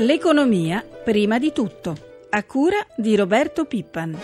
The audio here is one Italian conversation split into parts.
L'economia prima di tutto, a cura di Roberto Pippan.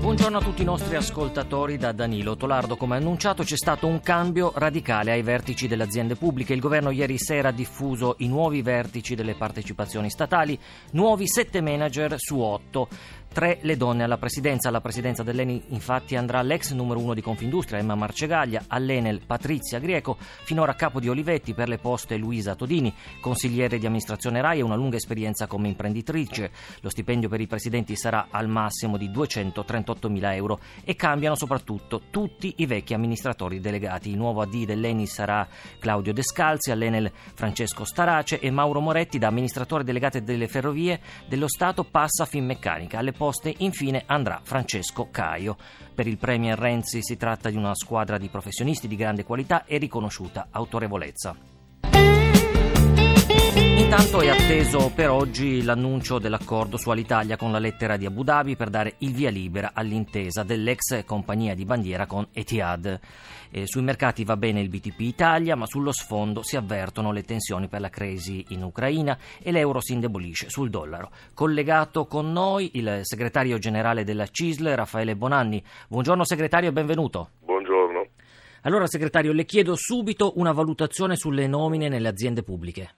Buongiorno a tutti i nostri ascoltatori da Danilo Tolardo. Come annunciato c'è stato un cambio radicale ai vertici delle aziende pubbliche. Il governo ieri sera ha diffuso i nuovi vertici delle partecipazioni statali, nuovi sette manager su otto. Tre le donne alla presidenza. Alla presidenza dell'Eni infatti andrà l'ex numero uno di Confindustria Emma Marcegaglia, all'Enel Patrizia Grieco, finora capo di Olivetti per le poste Luisa Todini, consigliere di amministrazione RAI e una lunga esperienza come imprenditrice. Lo stipendio per i presidenti sarà al massimo di 238 mila euro e cambiano soprattutto tutti i vecchi amministratori delegati. Il nuovo AD dell'Eni sarà Claudio Descalzi, all'Enel Francesco Starace e Mauro Moretti da amministratore delegato delle ferrovie dello Stato passa a Finmeccanica. Alle poste infine andrà Francesco Caio. Per il Premier Renzi si tratta di una squadra di professionisti di grande qualità e riconosciuta autorevolezza. Intanto è atteso per oggi l'annuncio dell'accordo su Alitalia con la lettera di Abu Dhabi per dare il via libera all'intesa dell'ex compagnia di bandiera con Etihad. Eh, sui mercati va bene il BTP Italia, ma sullo sfondo si avvertono le tensioni per la crisi in Ucraina e l'euro si indebolisce sul dollaro. Collegato con noi il segretario generale della CISL, Raffaele Bonanni. Buongiorno segretario e benvenuto. Buongiorno. Allora segretario, le chiedo subito una valutazione sulle nomine nelle aziende pubbliche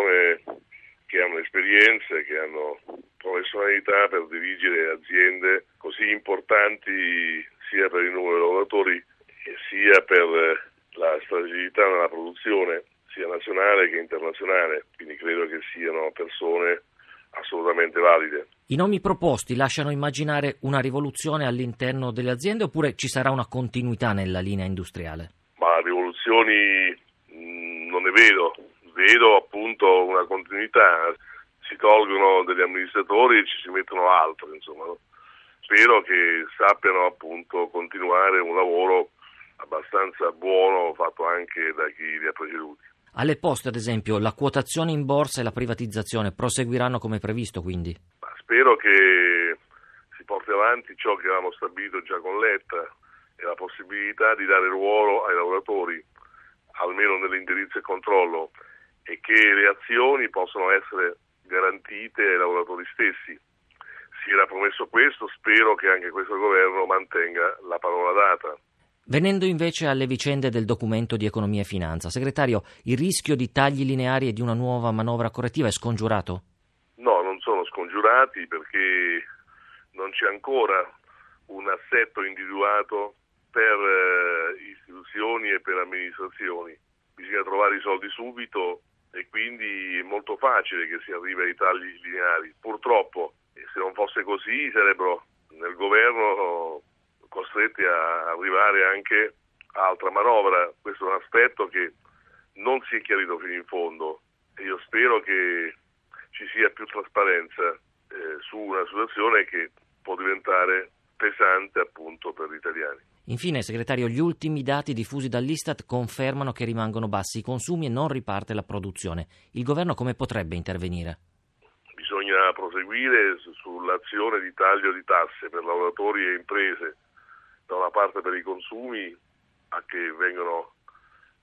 persone che hanno esperienze, che hanno professionalità per dirigere aziende così importanti sia per il numero di lavoratori sia per la strategicità nella produzione sia nazionale che internazionale, quindi credo che siano persone assolutamente valide. I nomi proposti lasciano immaginare una rivoluzione all'interno delle aziende oppure ci sarà una continuità nella linea industriale? Ma rivoluzioni mh, mm, non ne vedo, vedo appunto continuità, si tolgono degli amministratori e ci si mettono altri, insomma. Spero che sappiano appunto continuare un lavoro abbastanza buono fatto anche da chi li ha preceduti. Alle poste, ad esempio, la quotazione in borsa e la privatizzazione proseguiranno come previsto, quindi? Ma spero che si porti avanti ciò che avevamo stabilito già con Letta e la possibilità di dare ruolo ai lavoratori, almeno nell'indirizzo e controllo, e che le azioni possono essere garantite ai lavoratori stessi. Si era promesso questo, spero che anche questo governo mantenga la parola data. Venendo invece alle vicende del documento di economia e finanza, segretario, il rischio di tagli lineari e di una nuova manovra correttiva è scongiurato? No, non sono scongiurati perché non c'è ancora un assetto individuato per eh, istituzioni e per amministrazioni. Bisogna trovare i soldi subito e quindi è molto facile che si arrivi ai tagli lineari. Purtroppo, se non fosse così, sarebbero nel governo costretti a arrivare anche a altra manovra. Questo è un aspetto che non si è chiarito fino in fondo e io spero che ci sia più trasparenza eh, su una situazione che può diventare pesante appunto per gli italiani. Infine, segretario, gli ultimi dati diffusi dall'Istat confermano che rimangono bassi i consumi e non riparte la produzione. Il governo come potrebbe intervenire? Bisogna proseguire sull'azione di taglio di tasse per lavoratori e imprese, da una parte per i consumi a che vengono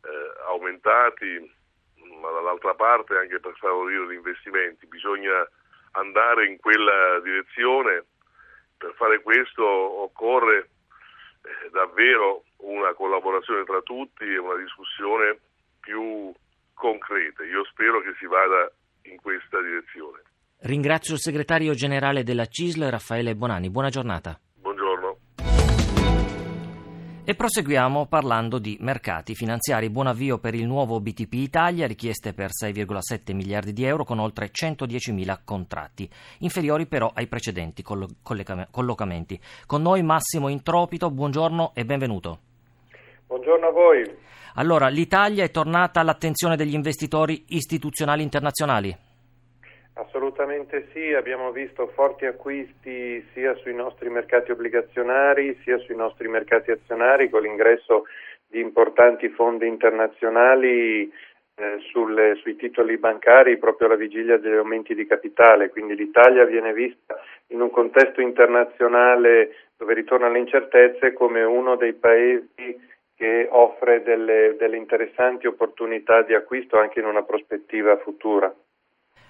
eh, aumentati, ma dall'altra parte anche per favorire gli investimenti. Bisogna andare in quella direzione. Per fare questo occorre davvero una collaborazione tra tutti e una discussione più concreta. Io spero che si vada in questa direzione. Ringrazio il segretario generale della CISL, Raffaele Bonanni. Buona giornata. E proseguiamo parlando di mercati finanziari. Buon avvio per il nuovo BTP Italia, richieste per 6,7 miliardi di euro con oltre 110 mila contratti, inferiori però ai precedenti collocamenti. Con noi Massimo Intropito, buongiorno e benvenuto. Buongiorno a voi. Allora, l'Italia è tornata all'attenzione degli investitori istituzionali internazionali? Assolutamente sì, abbiamo visto forti acquisti sia sui nostri mercati obbligazionari sia sui nostri mercati azionari con l'ingresso di importanti fondi internazionali eh, sulle, sui titoli bancari proprio alla vigilia degli aumenti di capitale, quindi l'Italia viene vista in un contesto internazionale dove ritornano le incertezze come uno dei paesi che offre delle, delle interessanti opportunità di acquisto anche in una prospettiva futura.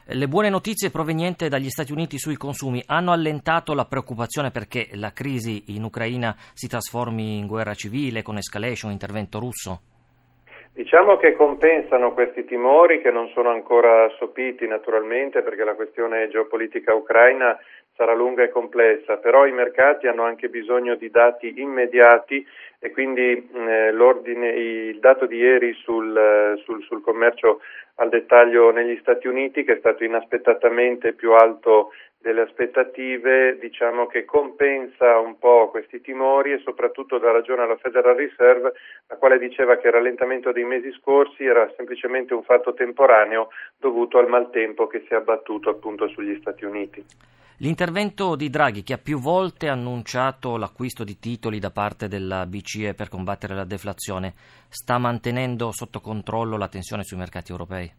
Le buone notizie provenienti dagli Stati Uniti sui consumi hanno allentato la preoccupazione perché la crisi in Ucraina si trasformi in guerra civile con escalation, intervento russo? Diciamo che compensano questi timori che non sono ancora sopiti naturalmente perché la questione geopolitica ucraina sarà lunga e complessa, però i mercati hanno anche bisogno di dati immediati e quindi eh, il dato di ieri sul, sul, sul commercio al dettaglio negli Stati Uniti che è stato inaspettatamente più alto delle aspettative, diciamo che compensa un po' questi timori e soprattutto dà ragione alla Federal Reserve, la quale diceva che il rallentamento dei mesi scorsi era semplicemente un fatto temporaneo dovuto al maltempo che si è abbattuto appunto sugli Stati Uniti. L'intervento di Draghi, che ha più volte annunciato l'acquisto di titoli da parte della BCE per combattere la deflazione, sta mantenendo sotto controllo la tensione sui mercati europei?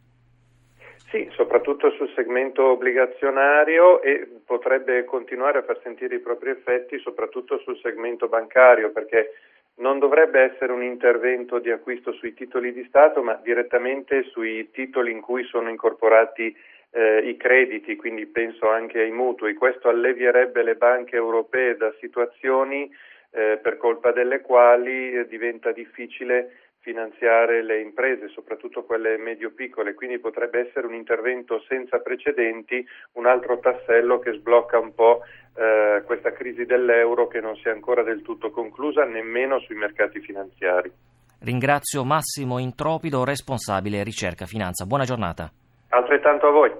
Sì, soprattutto sul segmento obbligazionario e potrebbe continuare a far sentire i propri effetti soprattutto sul segmento bancario perché non dovrebbe essere un intervento di acquisto sui titoli di Stato ma direttamente sui titoli in cui sono incorporati eh, i crediti, quindi penso anche ai mutui. Questo allevierebbe le banche europee da situazioni eh, per colpa delle quali eh, diventa difficile finanziare le imprese, soprattutto quelle medio-piccole, quindi potrebbe essere un intervento senza precedenti, un altro tassello che sblocca un po' eh, questa crisi dell'euro che non si è ancora del tutto conclusa nemmeno sui mercati finanziari. Ringrazio Massimo Intropido, responsabile ricerca finanza. Buona giornata. Altrettanto a voi.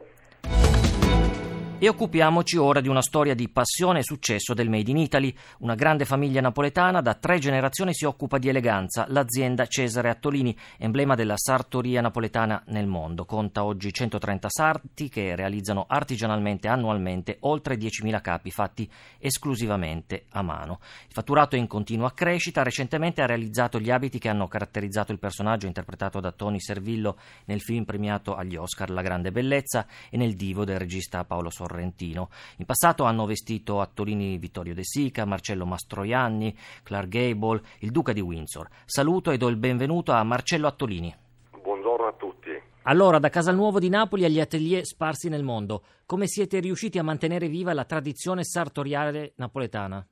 E occupiamoci ora di una storia di passione e successo del Made in Italy. Una grande famiglia napoletana da tre generazioni si occupa di eleganza, l'azienda Cesare Attolini, emblema della sartoria napoletana nel mondo. Conta oggi 130 sarti che realizzano artigianalmente annualmente oltre 10.000 capi fatti esclusivamente a mano. Il fatturato è in continua crescita, recentemente ha realizzato gli abiti che hanno caratterizzato il personaggio interpretato da Tony Servillo nel film premiato agli Oscar La grande bellezza e nel divo del regista Paolo Sorrentino sorrentino. In passato hanno vestito attorini Vittorio De Sica, Marcello Mastroianni, Clark Gable, il duca di Windsor. Saluto e do il benvenuto a Marcello Attolini. Buongiorno a tutti. Allora, da Casalnuovo di Napoli agli atelier sparsi nel mondo, come siete riusciti a mantenere viva la tradizione sartoriale napoletana?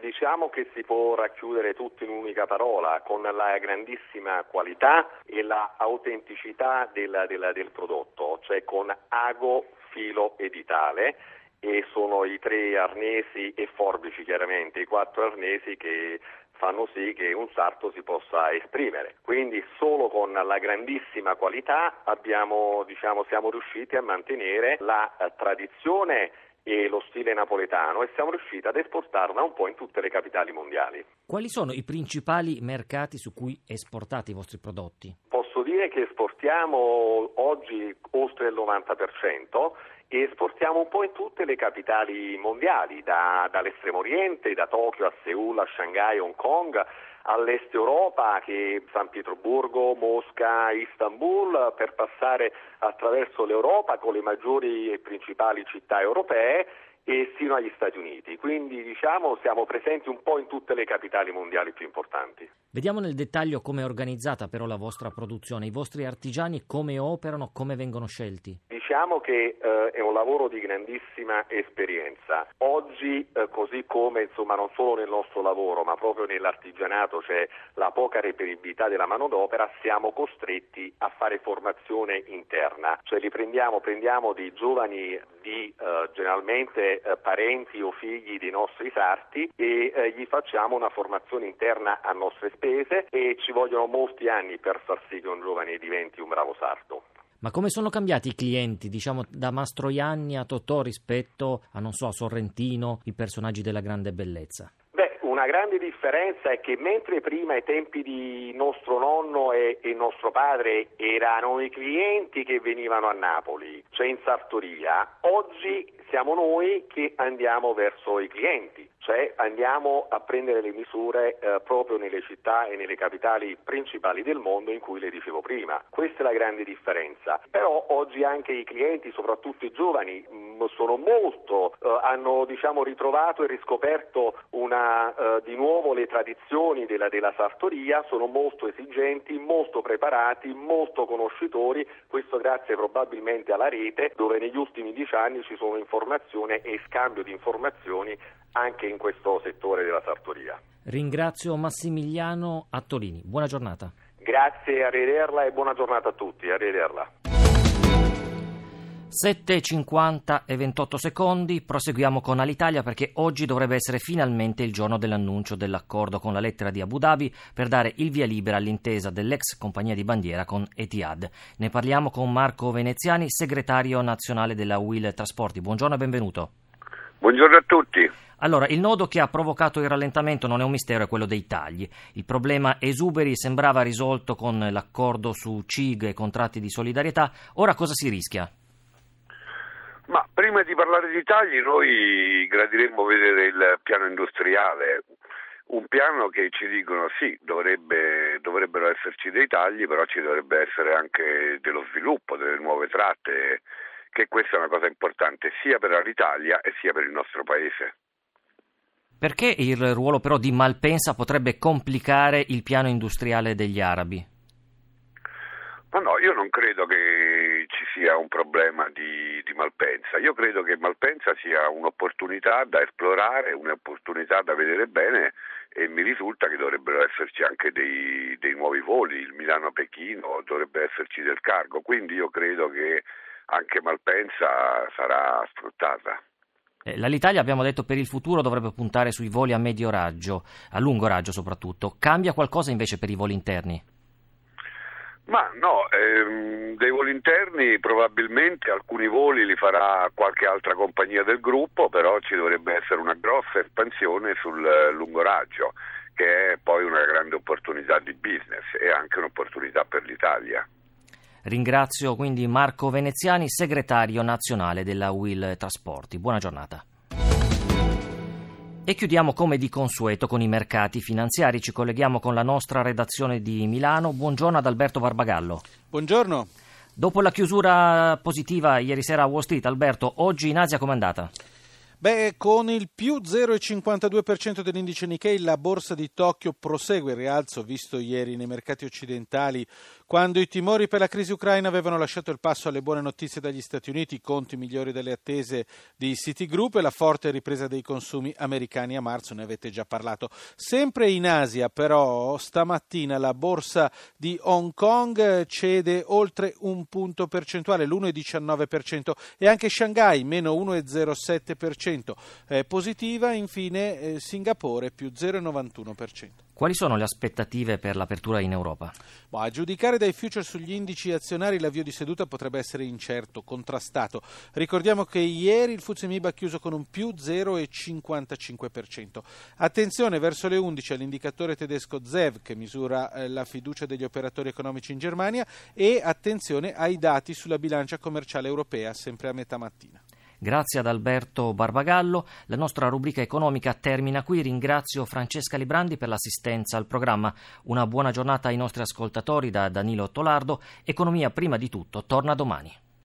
Diciamo che si può racchiudere tutto in un'unica parola, con la grandissima qualità e l'autenticità del, del, del prodotto, cioè con ago filo editale e sono i tre arnesi e forbici chiaramente, i quattro arnesi che fanno sì che un sarto si possa esprimere. Quindi solo con la grandissima qualità abbiamo, diciamo, siamo riusciti a mantenere la eh, tradizione e lo stile napoletano e siamo riusciti ad esportarla un po' in tutte le capitali mondiali. Quali sono i principali mercati su cui esportate i vostri prodotti? Posso dire che esportiamo oggi oltre il 90% e esportiamo un po' in tutte le capitali mondiali, da, dall'estremo oriente, da Tokyo a Seoul, a Shanghai, Hong Kong, all'est Europa che San Pietroburgo, Mosca, Istanbul, per passare attraverso l'Europa con le maggiori e principali città europee e sino agli Stati Uniti. Quindi diciamo siamo presenti un po' in tutte le capitali mondiali più importanti. Vediamo nel dettaglio come è organizzata però la vostra produzione, i vostri artigiani come operano, come vengono scelti. Diciamo che eh, è un lavoro di grandissima esperienza. Oggi, eh, così come insomma, non solo nel nostro lavoro, ma proprio nell'artigianato c'è la poca reperibilità della manodopera, siamo costretti a fare formazione interna, cioè li prendiamo, prendiamo dei giovani di eh, generalmente eh, parenti o figli dei nostri sarti e eh, gli facciamo una formazione interna a nostre spese e ci vogliono molti anni per far sì che un giovane diventi un bravo sarto. Ma come sono cambiati i clienti, diciamo, da Mastroianni a Totò rispetto a, non so, a Sorrentino, i personaggi della grande bellezza? Beh, una grande differenza è che mentre prima ai tempi di nostro nonno e, e nostro padre erano i clienti che venivano a Napoli, cioè in sartoria, oggi siamo noi che andiamo verso i clienti cioè andiamo a prendere le misure eh, proprio nelle città e nelle capitali principali del mondo in cui le dicevo prima. Questa è la grande differenza. Però oggi anche i clienti, soprattutto i giovani, sono molto, eh, hanno diciamo, ritrovato e riscoperto una, eh, di nuovo le tradizioni della, della sartoria, sono molto esigenti, molto preparati, molto conoscitori, questo grazie probabilmente alla rete dove negli ultimi dieci anni ci sono informazione e scambio di informazioni anche in questo settore della sartoria. Ringrazio Massimiliano Attolini, buona giornata. Grazie, arrivederla e buona giornata a tutti, arrivederla. 7.50 e 28 secondi, proseguiamo con Alitalia perché oggi dovrebbe essere finalmente il giorno dell'annuncio dell'accordo con la lettera di Abu Dhabi per dare il via libera all'intesa dell'ex compagnia di bandiera con Etihad. Ne parliamo con Marco Veneziani, segretario nazionale della Will Trasporti. Buongiorno e benvenuto. Buongiorno a tutti. Allora, il nodo che ha provocato il rallentamento non è un mistero, è quello dei tagli. Il problema esuberi sembrava risolto con l'accordo su CIG e contratti di solidarietà. Ora cosa si rischia? Ma prima di parlare di tagli noi gradiremmo vedere il piano industriale, un piano che ci dicono sì, dovrebbe, dovrebbero esserci dei tagli, però ci dovrebbe essere anche dello sviluppo, delle nuove tratte, che questa è una cosa importante sia per l'Italia e sia per il nostro Paese. Perché il ruolo però di Malpensa potrebbe complicare il piano industriale degli arabi? Ma no, io non credo che ci sia un problema di, di, Malpensa, io credo che Malpensa sia un'opportunità da esplorare, un'opportunità da vedere bene e mi risulta che dovrebbero esserci anche dei, dei nuovi voli, il Milano-Pechino, dovrebbe esserci del cargo, quindi io credo che anche Malpensa sarà sfruttata. Eh, L'Alitalia, abbiamo detto, per il futuro dovrebbe puntare sui voli a medio raggio, a lungo raggio soprattutto. Cambia qualcosa invece per i voli interni? Ma no, ehm, dei voli interni probabilmente alcuni voli li farà qualche altra compagnia del gruppo, però ci dovrebbe essere una grossa espansione sul lungo raggio, che è poi una grande opportunità di business e anche un'opportunità per l'Italia. Ringrazio quindi Marco Veneziani, segretario nazionale della Will Trasporti. Buona giornata. E chiudiamo come di consueto con i mercati finanziari. Ci colleghiamo con la nostra redazione di Milano. Buongiorno ad Alberto Barbagallo. Buongiorno. Dopo la chiusura positiva ieri sera a Wall Street, Alberto, oggi in Asia com'è andata? Beh, con il più 0,52% dell'indice Nikkei, la borsa di Tokyo prosegue il rialzo visto ieri nei mercati occidentali quando i timori per la crisi ucraina avevano lasciato il passo alle buone notizie dagli Stati Uniti, conti migliori delle attese di Citigroup e la forte ripresa dei consumi americani a marzo, ne avete già parlato. Sempre in Asia, però, stamattina la borsa di Hong Kong cede oltre un punto percentuale, l'1,19%, e anche Shanghai meno 1,07%. Eh, positiva, infine, eh, Singapore più 0,91%. Quali sono le aspettative per l'apertura in Europa? Boh, a giudicare dai future sugli indici azionari l'avvio di seduta potrebbe essere incerto, contrastato. Ricordiamo che ieri il FTSE ha chiuso con un più 0,55%. Attenzione verso le 11 all'indicatore tedesco ZEV che misura eh, la fiducia degli operatori economici in Germania e attenzione ai dati sulla bilancia commerciale europea sempre a metà mattina. Grazie ad Alberto Barbagallo. La nostra rubrica economica termina qui. Ringrazio Francesca Librandi per l'assistenza al programma. Una buona giornata ai nostri ascoltatori da Danilo Tolardo. Economia prima di tutto torna domani.